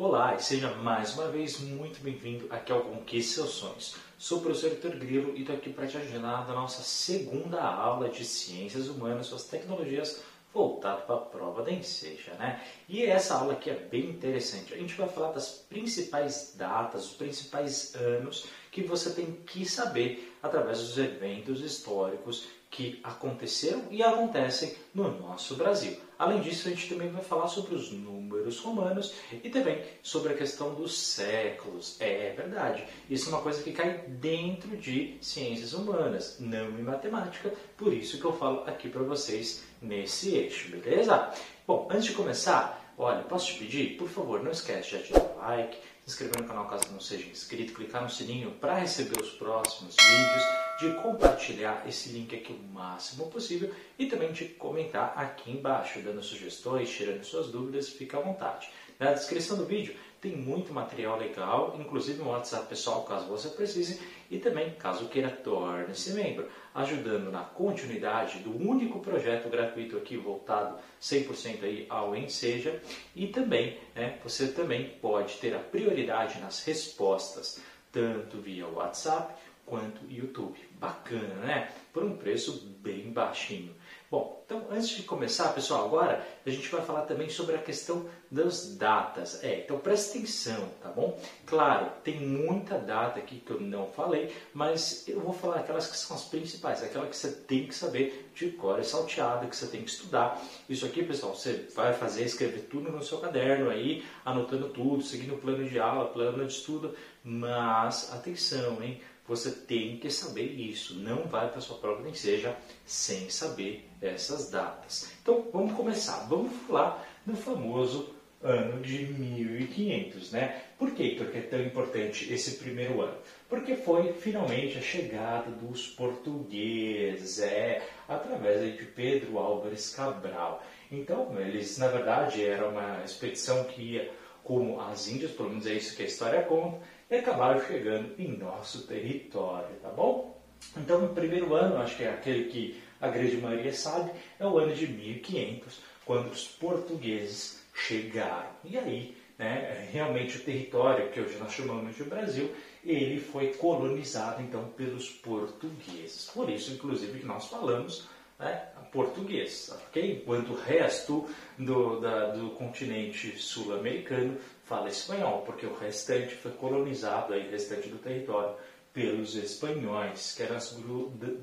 Olá e seja mais uma vez muito bem-vindo aqui ao Conquiste Seus Sonhos. Sou o professor Vitor Grilo e estou aqui para te ajudar na nossa segunda aula de Ciências Humanas, suas tecnologias voltado para a prova da Enseja, né? E essa aula aqui é bem interessante. A gente vai falar das principais datas, os principais anos que você tem que saber através dos eventos históricos que aconteceram e acontecem no nosso Brasil. Além disso, a gente também vai falar sobre os números romanos e também sobre a questão dos séculos. É verdade, isso é uma coisa que cai dentro de ciências humanas, não em matemática, por isso que eu falo aqui para vocês nesse eixo, beleza? Bom, antes de começar, olha, posso te pedir, por favor, não esquece de ativar o like, se inscrever no canal caso não seja inscrito, clicar no sininho para receber os próximos vídeos, de compartilhar esse link aqui o máximo possível e também de comentar aqui embaixo, dando sugestões, tirando suas dúvidas, fica à vontade. Na descrição do vídeo tem muito material legal, inclusive um WhatsApp pessoal caso você precise e também caso queira torne-se membro, ajudando na continuidade do único projeto gratuito aqui voltado 100% aí ao Enseja e também né, você também pode ter a prioridade nas respostas tanto via WhatsApp quanto YouTube. Bacana, né? Por um preço bem baixinho. Bom, então antes de começar, pessoal, agora a gente vai falar também sobre a questão das datas. É, então presta atenção, tá bom? Claro, tem muita data aqui que eu não falei, mas eu vou falar aquelas que são as principais, aquela que você tem que saber de cor e salteada, que você tem que estudar. Isso aqui, pessoal, você vai fazer, escrever tudo no seu caderno aí, anotando tudo, seguindo o plano de aula, plano de estudo, mas atenção, hein? Você tem que saber isso. Não vai para sua prova nem seja sem saber essas datas. Então vamos começar. Vamos falar do famoso ano de 1500, né? Por que, Heitor, que é tão importante esse primeiro ano? Porque foi finalmente a chegada dos portugueses, é, através de Pedro Álvares Cabral. Então, eles, na verdade, era uma expedição que ia como as Índias, pelo menos é isso que a história conta, e acabaram chegando em nosso território, tá bom? Então, o primeiro ano, acho que é aquele que a grande maioria sabe, é o ano de 1500, quando os portugueses chegaram. E aí, né, realmente o território que hoje nós chamamos de Brasil, ele foi colonizado então pelos portugueses. Por isso, inclusive, que nós falamos né, português, ok? Enquanto o resto do, da, do continente sul-americano fala espanhol, porque o restante foi colonizado, aí, o restante do território, pelos espanhóis, que eram as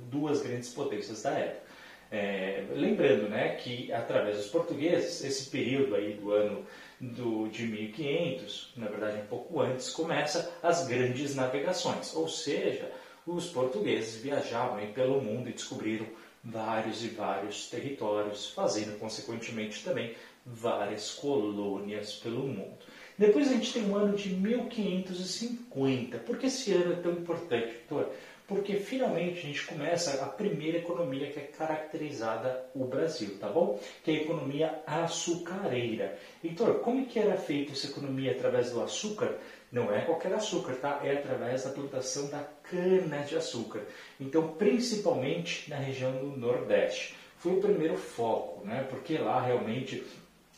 duas grandes potências da época. É, lembrando né, que, através dos portugueses, esse período aí do ano do, de 1500, na verdade um pouco antes, começa as grandes navegações, ou seja, os portugueses viajavam aí pelo mundo e descobriram vários e vários territórios, fazendo consequentemente também várias colônias pelo mundo. Depois a gente tem o ano de 1550. Por que esse ano é tão importante, Vitor? Porque finalmente a gente começa a primeira economia que é caracterizada o Brasil, tá bom? Que é a economia açucareira. Heitor, como é que era feita essa economia através do açúcar? Não é qualquer açúcar, tá? É através da plantação da cana-de-açúcar. Então, principalmente na região do Nordeste. Foi o primeiro foco, né? Porque lá realmente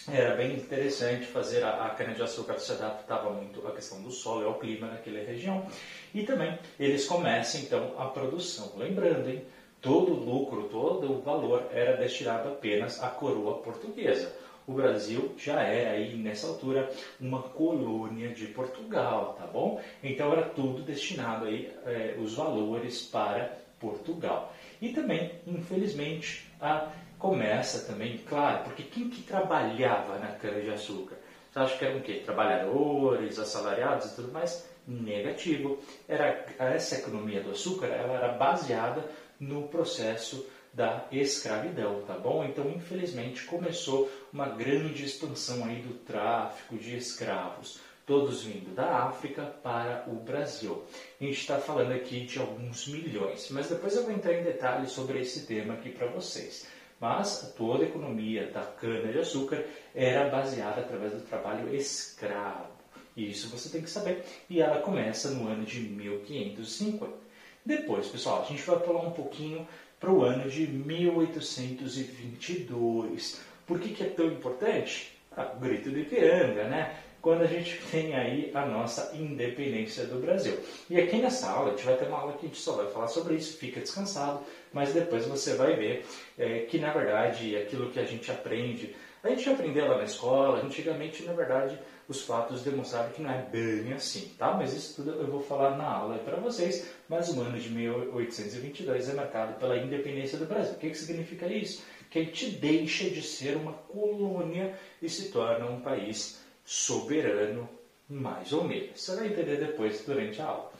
era bem interessante fazer a, a cana-de-açúcar se adaptava muito à questão do solo e ao clima naquela região. E também eles começam então a produção. Lembrando, hein? Todo o lucro, todo o valor era destinado apenas à coroa portuguesa o Brasil já era aí nessa altura uma colônia de Portugal, tá bom? Então era tudo destinado aí é, os valores para Portugal. E também, infelizmente, a, começa também, claro, porque quem que trabalhava na cana-de-açúcar? Você acha que eram o quê? Trabalhadores, assalariados e tudo mais? Negativo. Era, essa economia do açúcar ela era baseada no processo da escravidão, tá bom? Então, infelizmente, começou uma grande expansão aí do tráfico de escravos, todos vindo da África para o Brasil. A gente está falando aqui de alguns milhões, mas depois eu vou entrar em detalhes sobre esse tema aqui para vocês. Mas toda a economia da cana-de-açúcar era baseada através do trabalho escravo. Isso você tem que saber. E ela começa no ano de 1550. Depois, pessoal, a gente vai falar um pouquinho para o ano de 1822. Por que, que é tão importante? Ah, o grito do Ipiranga, né? Quando a gente tem aí a nossa independência do Brasil. E aqui nessa aula, a gente vai ter uma aula que a gente só vai falar sobre isso, fica descansado, mas depois você vai ver é, que na verdade aquilo que a gente aprende, a gente aprendeu lá na escola, antigamente na verdade os fatos demonstraram que não é bem assim, tá? Mas isso tudo eu vou falar na aula para vocês. Mas o ano de 1822 é marcado pela independência do Brasil. O que, que significa isso? Que a gente deixa de ser uma colônia e se torna um país soberano, mais ou menos. Você vai entender depois durante a aula.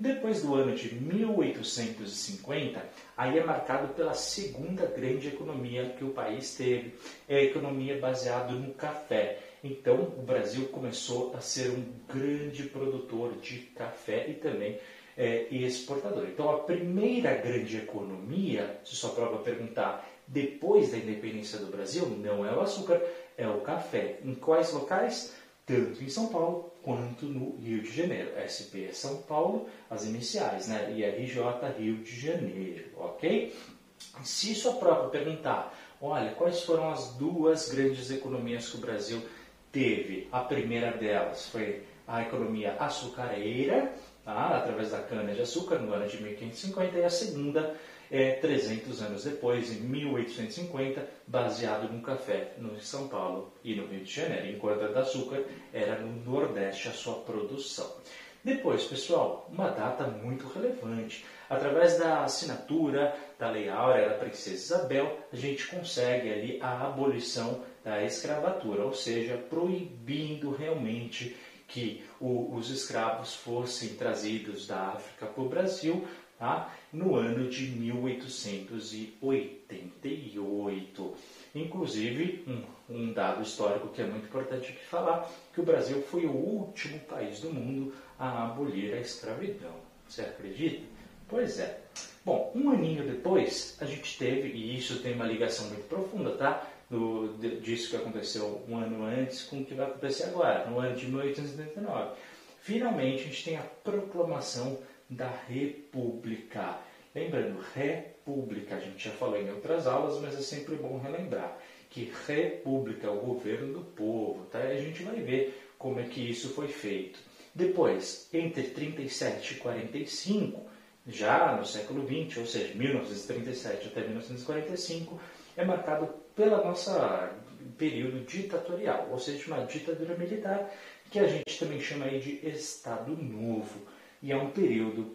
Depois do ano de 1850, aí é marcado pela segunda grande economia que o país teve, é a economia baseada no café. Então, o Brasil começou a ser um grande produtor de café e também é, exportador. Então, a primeira grande economia, se sua prova perguntar, depois da independência do Brasil, não é o açúcar, é o café. Em quais locais? Tanto em São Paulo quanto no Rio de Janeiro. SP é São Paulo, as iniciais, né? E RJ Rio de Janeiro, ok? Se sua prova perguntar, olha, quais foram as duas grandes economias que o Brasil teve. A primeira delas foi a economia açucareira, tá? através da cana-de-açúcar, no ano de 1550, e a segunda, é, 300 anos depois, em 1850, baseado no café no São Paulo e no Rio de Janeiro, enquanto a da açúcar era no Nordeste a sua produção. Depois, pessoal, uma data muito relevante. Através da assinatura da Lei Áurea da Princesa Isabel, a gente consegue ali a abolição da escravatura, ou seja, proibindo realmente que os escravos fossem trazidos da África para o Brasil tá? no ano de 1888. Inclusive, um, um, dado histórico que é muito importante aqui falar, que o Brasil foi o último país do mundo a abolir a escravidão. Você acredita? Pois é. Bom, um aninho depois, a gente teve, e isso tem uma ligação muito profunda, tá? do, disso que aconteceu um ano antes com o que vai acontecer agora, no ano de 1879. Finalmente, a gente tem a proclamação da República. Lembrando, República, a gente já falou em outras aulas, mas é sempre bom relembrar que República é o governo do povo, tá? E a gente vai ver como é que isso foi feito. Depois, entre 37 e 45, já no século XX, ou seja, 1937 até 1945, é marcado pela nossa período ditatorial, ou seja, uma ditadura militar, que a gente também chama aí de Estado Novo. E é um período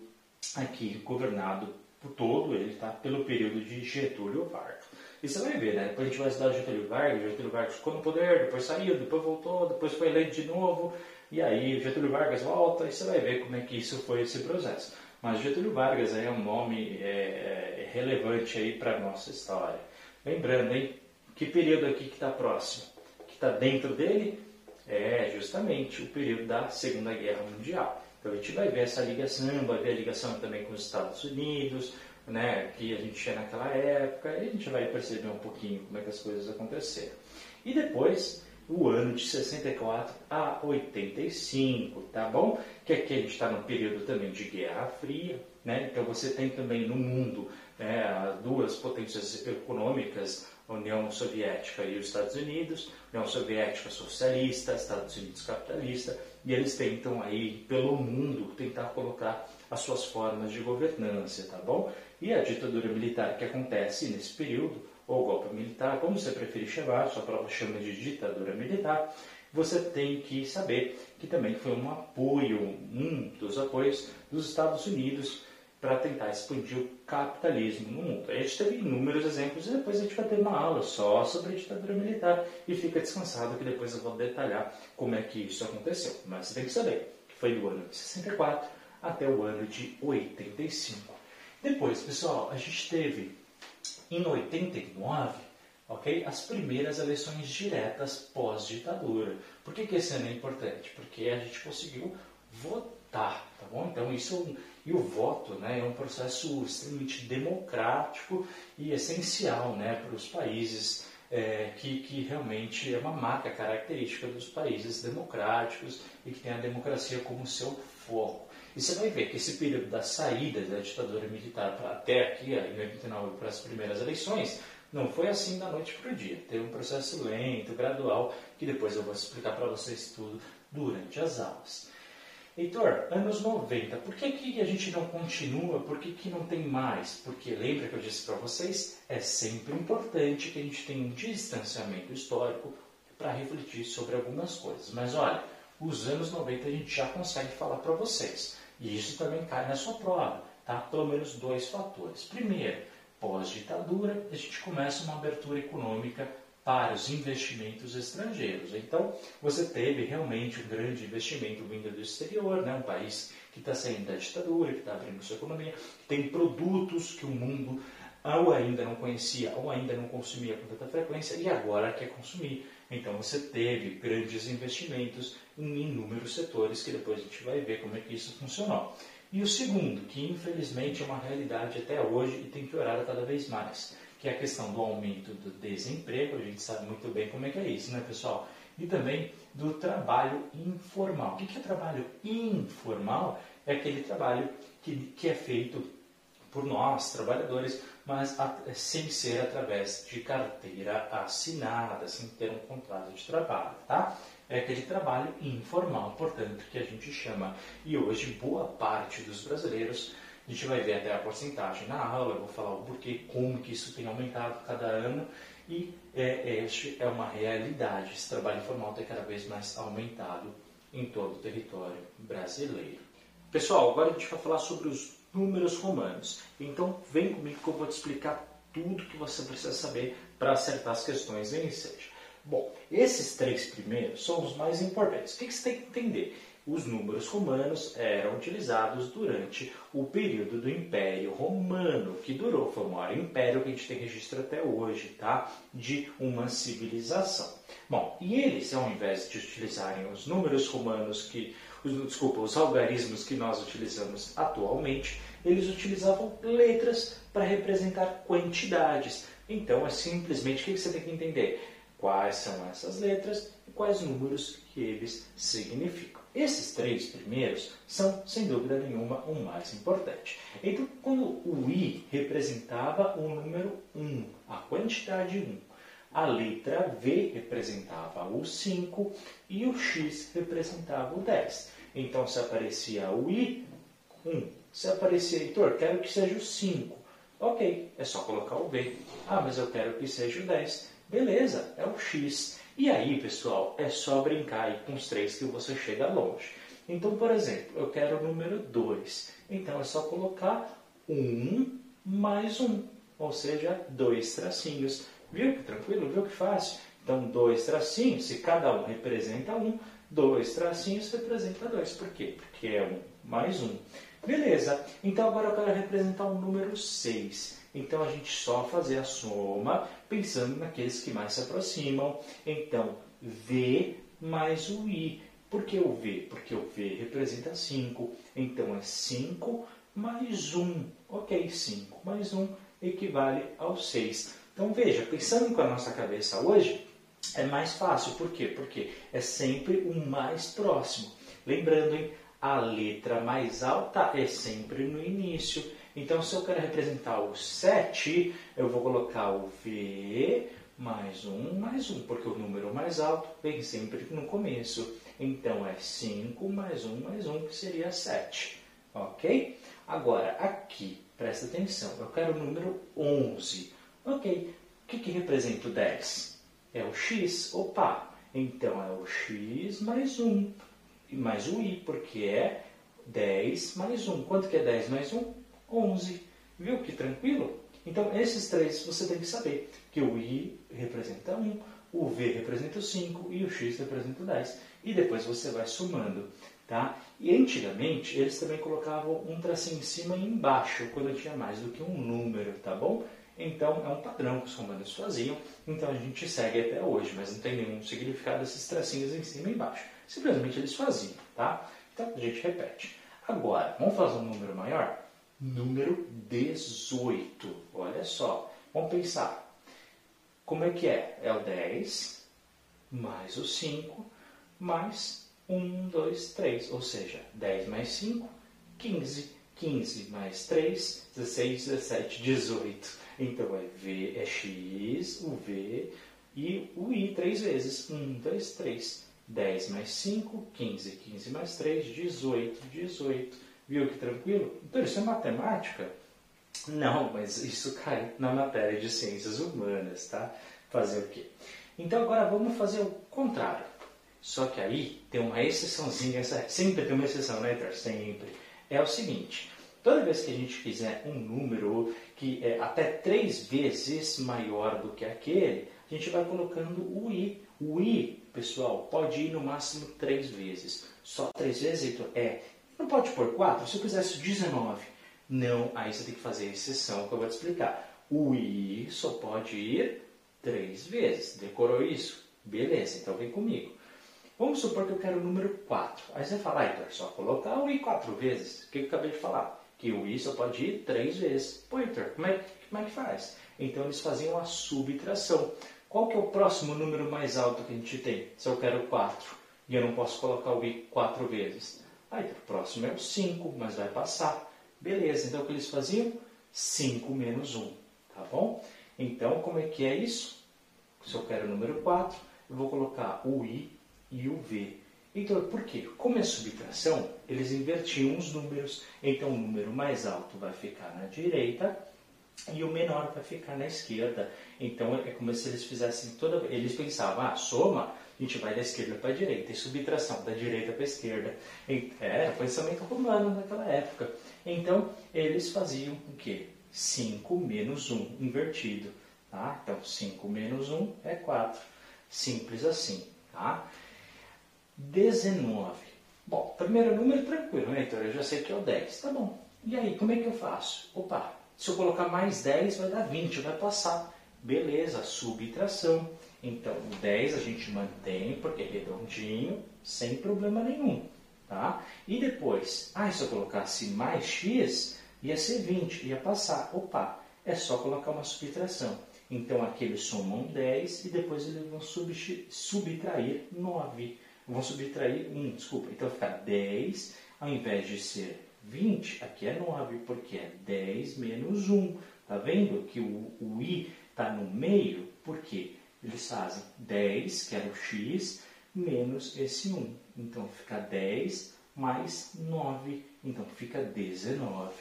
aqui governado por todo ele, tá? pelo período de Getúlio Vargas. E você vai ver, né? Depois a gente vai estudar Getúlio Vargas, Getúlio Vargas ficou no poder, depois saiu, depois voltou, depois foi eleito de novo, e aí Getúlio Vargas volta, e você vai ver como é que isso foi esse processo. Mas Getúlio Vargas é um nome é, é relevante aí para a nossa história. Lembrando, hein? Que período aqui que está próximo? Que está dentro dele? É justamente o período da Segunda Guerra Mundial. Então a gente vai ver essa ligação, vai ver a ligação também com os Estados Unidos, né, que a gente tinha naquela época, e a gente vai perceber um pouquinho como é que as coisas aconteceram. E depois, o ano de 64 a 85, tá bom? Que aqui a gente está no período também de Guerra Fria, né? Então você tem também no mundo né, duas potências econômicas, União Soviética e os Estados Unidos, União Soviética socialista, Estados Unidos capitalista, e eles tentam aí pelo mundo tentar colocar as suas formas de governança, tá bom? E a ditadura militar que acontece nesse período, ou golpe militar, como você preferir chamar, sua prova chama de ditadura militar, você tem que saber que também foi um apoio, um dos apoios dos Estados Unidos para tentar expandir o capitalismo no mundo. A gente teve inúmeros exemplos e depois a gente vai ter uma aula só sobre a ditadura militar e fica descansado que depois eu vou detalhar como é que isso aconteceu. Mas você tem que saber que foi do ano de 64 até o ano de 85. Depois, pessoal, a gente teve em 89 ok, as primeiras eleições diretas pós-ditadura. Por que, que esse ano é importante? Porque a gente conseguiu votar, tá bom? Então isso é um e o voto né, é um processo extremamente democrático e essencial né, para os países, é, que, que realmente é uma marca característica dos países democráticos e que tem a democracia como seu foco. E você vai ver que esse período da saída da ditadura militar até aqui, em 89, para as primeiras eleições, não foi assim da noite para o dia. Teve um processo lento, gradual, que depois eu vou explicar para vocês tudo durante as aulas. Heitor, anos 90, por que, que a gente não continua? Por que, que não tem mais? Porque lembra que eu disse para vocês, é sempre importante que a gente tenha um distanciamento histórico para refletir sobre algumas coisas. Mas olha, os anos 90 a gente já consegue falar para vocês. E isso também cai na sua prova, tá? Pelo menos dois fatores. Primeiro, pós-ditadura, a gente começa uma abertura econômica para os investimentos estrangeiros. Então, você teve realmente um grande investimento vindo do exterior, né? um país que está saindo da ditadura, que está abrindo sua economia, que tem produtos que o mundo ou ainda não conhecia ou ainda não consumia com tanta frequência e agora quer consumir. Então, você teve grandes investimentos em inúmeros setores que depois a gente vai ver como é que isso funcionou. E o segundo, que infelizmente é uma realidade até hoje e tem piorado cada vez mais que é a questão do aumento do desemprego, a gente sabe muito bem como é que é isso, né, pessoal? E também do trabalho informal. O que é trabalho informal? É aquele trabalho que, que é feito por nós, trabalhadores, mas sem ser através de carteira assinada, sem ter um contrato de trabalho, tá? É aquele trabalho informal, portanto, que a gente chama. E hoje, boa parte dos brasileiros a gente vai ver até a porcentagem na aula, eu vou falar o porquê, como que isso tem aumentado cada ano e é, este é uma realidade. Esse trabalho informal tem cada vez mais aumentado em todo o território brasileiro. Pessoal, agora a gente vai falar sobre os números romanos. Então vem comigo que eu vou te explicar tudo que você precisa saber para acertar as questões iniciais. Bom, esses três primeiros são os mais importantes. O que você tem que entender? Os números romanos eram utilizados durante o período do Império Romano, que durou, foi o maior império que a gente tem registro até hoje, tá? De uma civilização. Bom, e eles, ao invés de utilizarem os números romanos que, os, desculpa, os algarismos que nós utilizamos atualmente, eles utilizavam letras para representar quantidades. Então, é simplesmente o que você tem que entender? Quais são essas letras e quais números que eles significam. Esses três primeiros são, sem dúvida nenhuma, o mais importante. Então, quando o i representava o número 1, a quantidade 1, a letra V representava o 5 e o X representava o 10. Então, se aparecia o I, 1. Se aparecia, Heitor, quero que seja o 5. Ok, é só colocar o V. Ah, mas eu quero que seja o 10. Beleza, é o X. E aí, pessoal, é só brincar aí com os três que você chega longe. Então, por exemplo, eu quero o número 2. Então, é só colocar 1 um mais 1, um, ou seja, dois tracinhos. Viu que tranquilo? Viu que fácil? Então, dois tracinhos, se cada um representa um, dois tracinhos representa dois. Por quê? Porque é um mais um. Beleza. Então, agora eu quero representar o número 6. Então a gente só fazer a soma pensando naqueles que mais se aproximam. Então, V mais o I. Por que o V? Porque o V representa 5. Então é 5 mais 1. Ok, 5 mais 1 equivale ao 6. Então veja, pensando com a nossa cabeça hoje, é mais fácil. Por quê? Porque é sempre o mais próximo. Lembrando, hein, a letra mais alta é sempre no início. Então, se eu quero representar o 7, eu vou colocar o V mais 1 mais 1, porque o número mais alto vem sempre no começo. Então, é 5 mais 1 mais 1, que seria 7. Ok? Agora, aqui, presta atenção, eu quero o número 11. Ok, o que, que representa o 10? É o x? Opa! Então, é o x mais 1, mais o i, porque é 10 mais 1. Quanto que é 10 mais 1? 11. Viu que tranquilo? Então, esses três você tem que saber que o i representa 1, o v representa o 5 e o x representa o 10. E depois você vai somando. Tá? E antigamente eles também colocavam um tracinho em cima e embaixo, quando tinha mais do que um número, tá bom? Então é um padrão que os romanos faziam, então a gente segue até hoje, mas não tem nenhum significado esses tracinhos em cima e embaixo. Simplesmente eles faziam, tá? Então a gente repete. Agora, vamos fazer um número maior? número 18. Olha só, vamos pensar. Como é que é? É o 10 mais o 5 mais 1, 2, 3. Ou seja, 10 mais 5, 15. 15 mais 3, 16, 17, 18. Então é V, é X, o V e o I três vezes. 1, 2, 3. 10 mais 5, 15, 15 mais 3, 18, 18. Viu que tranquilo? Então, isso é matemática? Não, mas isso cai na matéria de ciências humanas, tá? Fazer o quê? Então, agora vamos fazer o contrário. Só que aí tem uma exceçãozinha, sempre tem uma exceção, né, Heitor? Sempre. É o seguinte, toda vez que a gente fizer um número que é até três vezes maior do que aquele, a gente vai colocando o i. O i, pessoal, pode ir no máximo três vezes. Só três vezes, Heitor? É. Não pode pôr quatro? Se eu quisesse 19. Não, aí você tem que fazer a exceção que eu vou te explicar. O i só pode ir três vezes. Decorou isso? Beleza, então vem comigo. Vamos supor que eu quero o número 4. Aí você fala, ah, é só colocar o i quatro vezes. O que eu acabei de falar? Que o i só pode ir três vezes. Pô, Heitor, como é, como é que faz? Então eles faziam a subtração. Qual que é o próximo número mais alto que a gente tem? Se eu quero 4 e eu não posso colocar o i quatro vezes. Aí o próximo é o 5, mas vai passar. Beleza, então o que eles faziam? 5 menos 1, tá bom? Então, como é que é isso? Se eu quero o número 4, eu vou colocar o i e o v. Então, por quê? Como é subtração, eles invertiam os números. Então, o número mais alto vai ficar na direita e o menor vai ficar na esquerda. Então é como se eles fizessem toda. Eles pensavam, ah, soma, a gente vai da esquerda para a direita, e subtração da direita para a esquerda. Era pensamento romano naquela época. Então eles faziam o quê? 5 menos 1 invertido. Tá? Então 5 menos 1 é 4. Simples assim. Tá? 19. Bom, primeiro número tranquilo, né, então Eu já sei que é o 10. Tá bom. E aí, como é que eu faço? Opa, se eu colocar mais 10, vai dar 20, vai passar. Beleza, subtração. Então, o 10 a gente mantém, porque é redondinho, sem problema nenhum. Tá? E depois, ah, se eu colocasse mais x, ia ser 20, ia passar. Opa, é só colocar uma subtração. Então, aqui eles somam 10 e depois eles vão subtrair 9. Vão subtrair 1, desculpa. Então, fica 10, ao invés de ser 20, aqui é 9, porque é 10 menos 1. Tá vendo que o, o i está no meio? Por quê? Eles fazem 10, que era o x, menos esse 1. Então fica 10 mais 9. Então fica 19.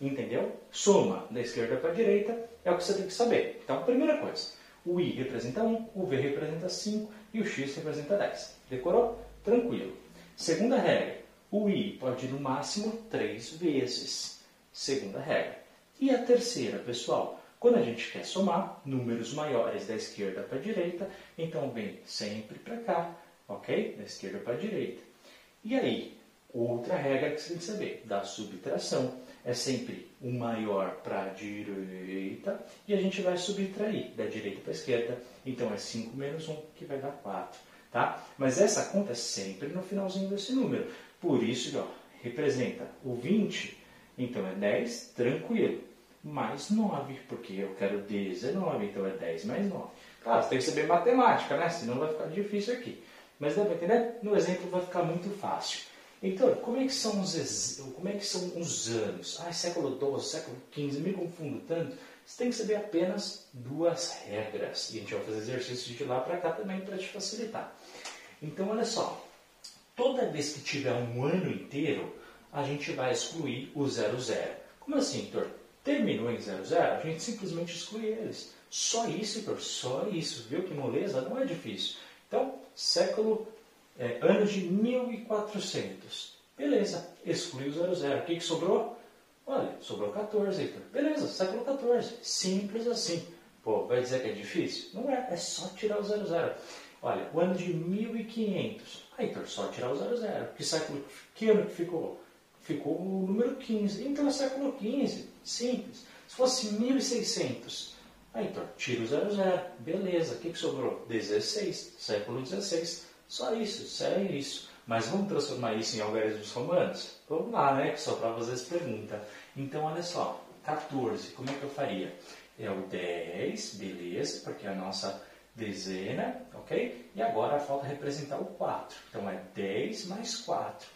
Entendeu? Soma da esquerda para a direita é o que você tem que saber. Então, primeira coisa, o i representa 1, o v representa 5 e o x representa 10. Decorou? Tranquilo. Segunda regra, o i pode ir no máximo três vezes. Segunda regra. E a terceira, pessoal, quando a gente quer somar números maiores da esquerda para a direita, então vem sempre para cá, ok? Da esquerda para a direita. E aí, outra regra que você tem que saber, da subtração, é sempre o maior para a direita e a gente vai subtrair da direita para a esquerda. Então é 5 menos 1, que vai dar 4. Tá? Mas essa conta é sempre no finalzinho desse número. Por isso, ó, representa o 20, então é 10, tranquilo, mais 9, porque eu quero 19, então é 10 mais 9. Claro, você tem que saber matemática, né? Senão vai ficar difícil aqui. Mas dá para entender? No exemplo vai ficar muito fácil. Então, como é que são os, como é que são os anos? Ah, século XII, século XV, me confundo tanto. Você tem que saber apenas duas regras. E a gente vai fazer exercícios de lá para cá também para te facilitar. Então, olha só toda vez que tiver um ano inteiro, a gente vai excluir o 00. Como assim, Heitor? Terminou em 00, a gente simplesmente exclui eles. Só isso, Heitor, só isso. Viu que moleza? Não é difícil. Então, século, é, ano de 1400. Beleza, exclui o 00. O que, que sobrou? Olha, sobrou 14, Heitor. Beleza, século 14. Simples assim. Pô, vai dizer que é difícil? Não é, é só tirar o 00. Olha, o ano de 1500. Aí, então, só tirar o 00. Que, século, que ano que ficou? Ficou o número 15. Então é século 15. Simples. Se fosse 1600, aí, então, tira o 00. Beleza. O que, que sobrou? 16. Século 16. Só isso. Sério isso. Mas vamos transformar isso em algarismos romanos? Vamos lá, né? Que só para vocês pergunta. Então, olha só. 14. Como é que eu faria? É o 10, beleza, porque é a nossa dezena, ok? E agora falta representar o 4. Então é 10 mais 4.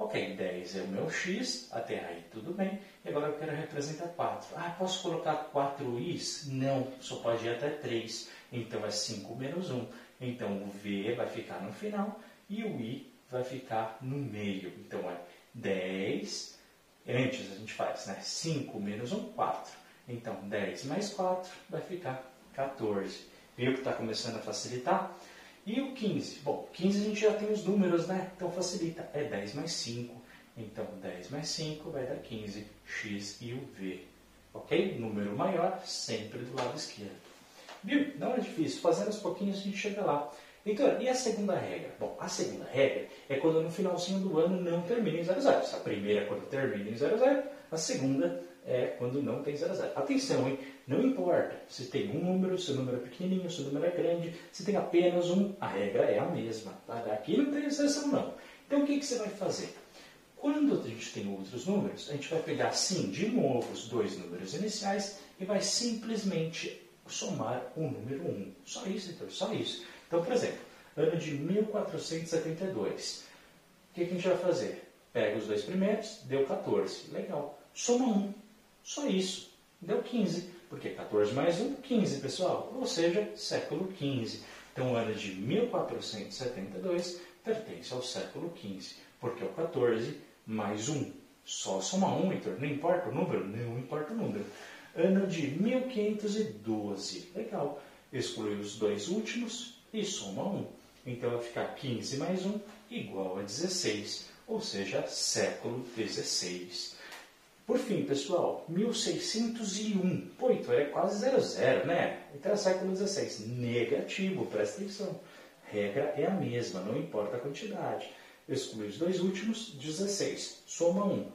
Ok, 10 é o meu x, até aí tudo bem. E agora eu quero representar 4. Ah, posso colocar 4 i's? Não, só pode ir até 3. Então é 5 menos 1. Então o v vai ficar no final e o i vai ficar no meio. Então é 10, antes a gente faz né? 5 menos 1, 4. Então 10 mais 4 vai ficar 14. Viu que está começando a facilitar? E o 15? Bom, 15 a gente já tem os números, né? Então facilita. É 10 mais 5. Então 10 mais 5 vai dar 15. X e o V. Ok? Número maior sempre do lado esquerdo. Viu? Não é difícil. Fazendo aos pouquinhos a gente chega lá. Então, e a segunda regra? Bom, a segunda regra é quando no finalzinho do ano não termina em 00. A primeira é quando termina em 00, a segunda é quando não tem 00. Atenção, hein? Não importa se tem um número, se o número é pequenininho, se o número é grande, se tem apenas um, a regra é a mesma. Tá? Aqui não tem exceção, não. Então, o que, que você vai fazer? Quando a gente tem outros números, a gente vai pegar, sim, de novo os dois números iniciais e vai simplesmente somar o número 1. Só isso, então, só isso. Então, por exemplo, ano de 1472. O que, que a gente vai fazer? Pega os dois primeiros, deu 14. Legal. Soma 1. Só isso. Deu 15. Porque 14 mais 1, 15, pessoal. Ou seja, século 15. Então, o ano de 1472 pertence ao século 15. Porque é o 14 mais 1. Só soma 1, Heitor. Não importa o número? Não importa o número. Ano de 1512. Legal. Exclui os dois últimos e soma 1. Então vai ficar 15 mais 1 igual a 16, ou seja, século 16. Por fim, pessoal, 1601. Pô, então é quase 00, né? Então é século 16. Negativo, presta atenção. Regra é a mesma, não importa a quantidade. Exclui os dois últimos, 16. Soma 1.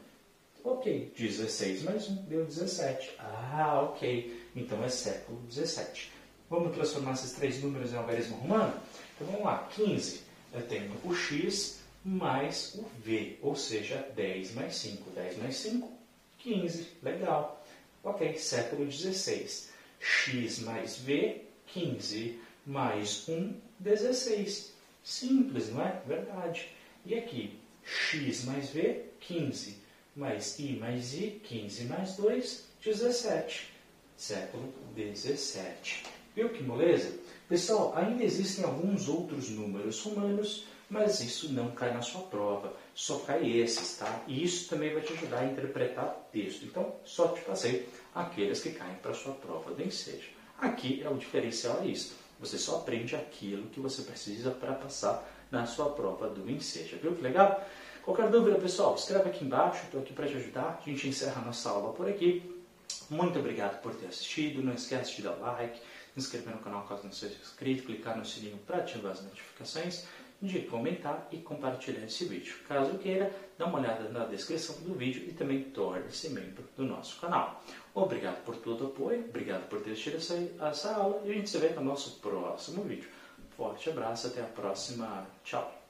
Ok, 16 mais 1 deu 17. Ah, ok. Então é século 17. Vamos transformar esses três números em algarismo romano? Então vamos lá, 15. Eu tenho o x mais o v, ou seja, 10 mais 5. 10 mais 5, 15. Legal. Ok, século 16. x mais v, 15. Mais 1, 16. Simples, não é? Verdade. E aqui, x mais v, 15. Mais i mais i, 15 mais 2, 17. Século 17. Viu que moleza? Pessoal, ainda existem alguns outros números romanos, mas isso não cai na sua prova. Só cai esses, tá? E isso também vai te ajudar a interpretar o texto. Então, só te passei aqueles que caem para a sua prova do ensejo. Aqui é o diferencial é isso. Você só aprende aquilo que você precisa para passar na sua prova do ensejo. Viu que legal? Qualquer dúvida, pessoal, escreve aqui embaixo. Estou aqui para te ajudar. A gente encerra a nossa aula por aqui. Muito obrigado por ter assistido. Não esquece de dar like se inscrever no canal caso não seja inscrito, clicar no sininho para ativar as notificações, de comentar e compartilhar esse vídeo. Caso queira, dá uma olhada na descrição do vídeo e também torne-se membro do nosso canal. Obrigado por todo o apoio, obrigado por ter assistido essa, essa aula e a gente se vê no nosso próximo vídeo. Forte abraço, até a próxima. Tchau!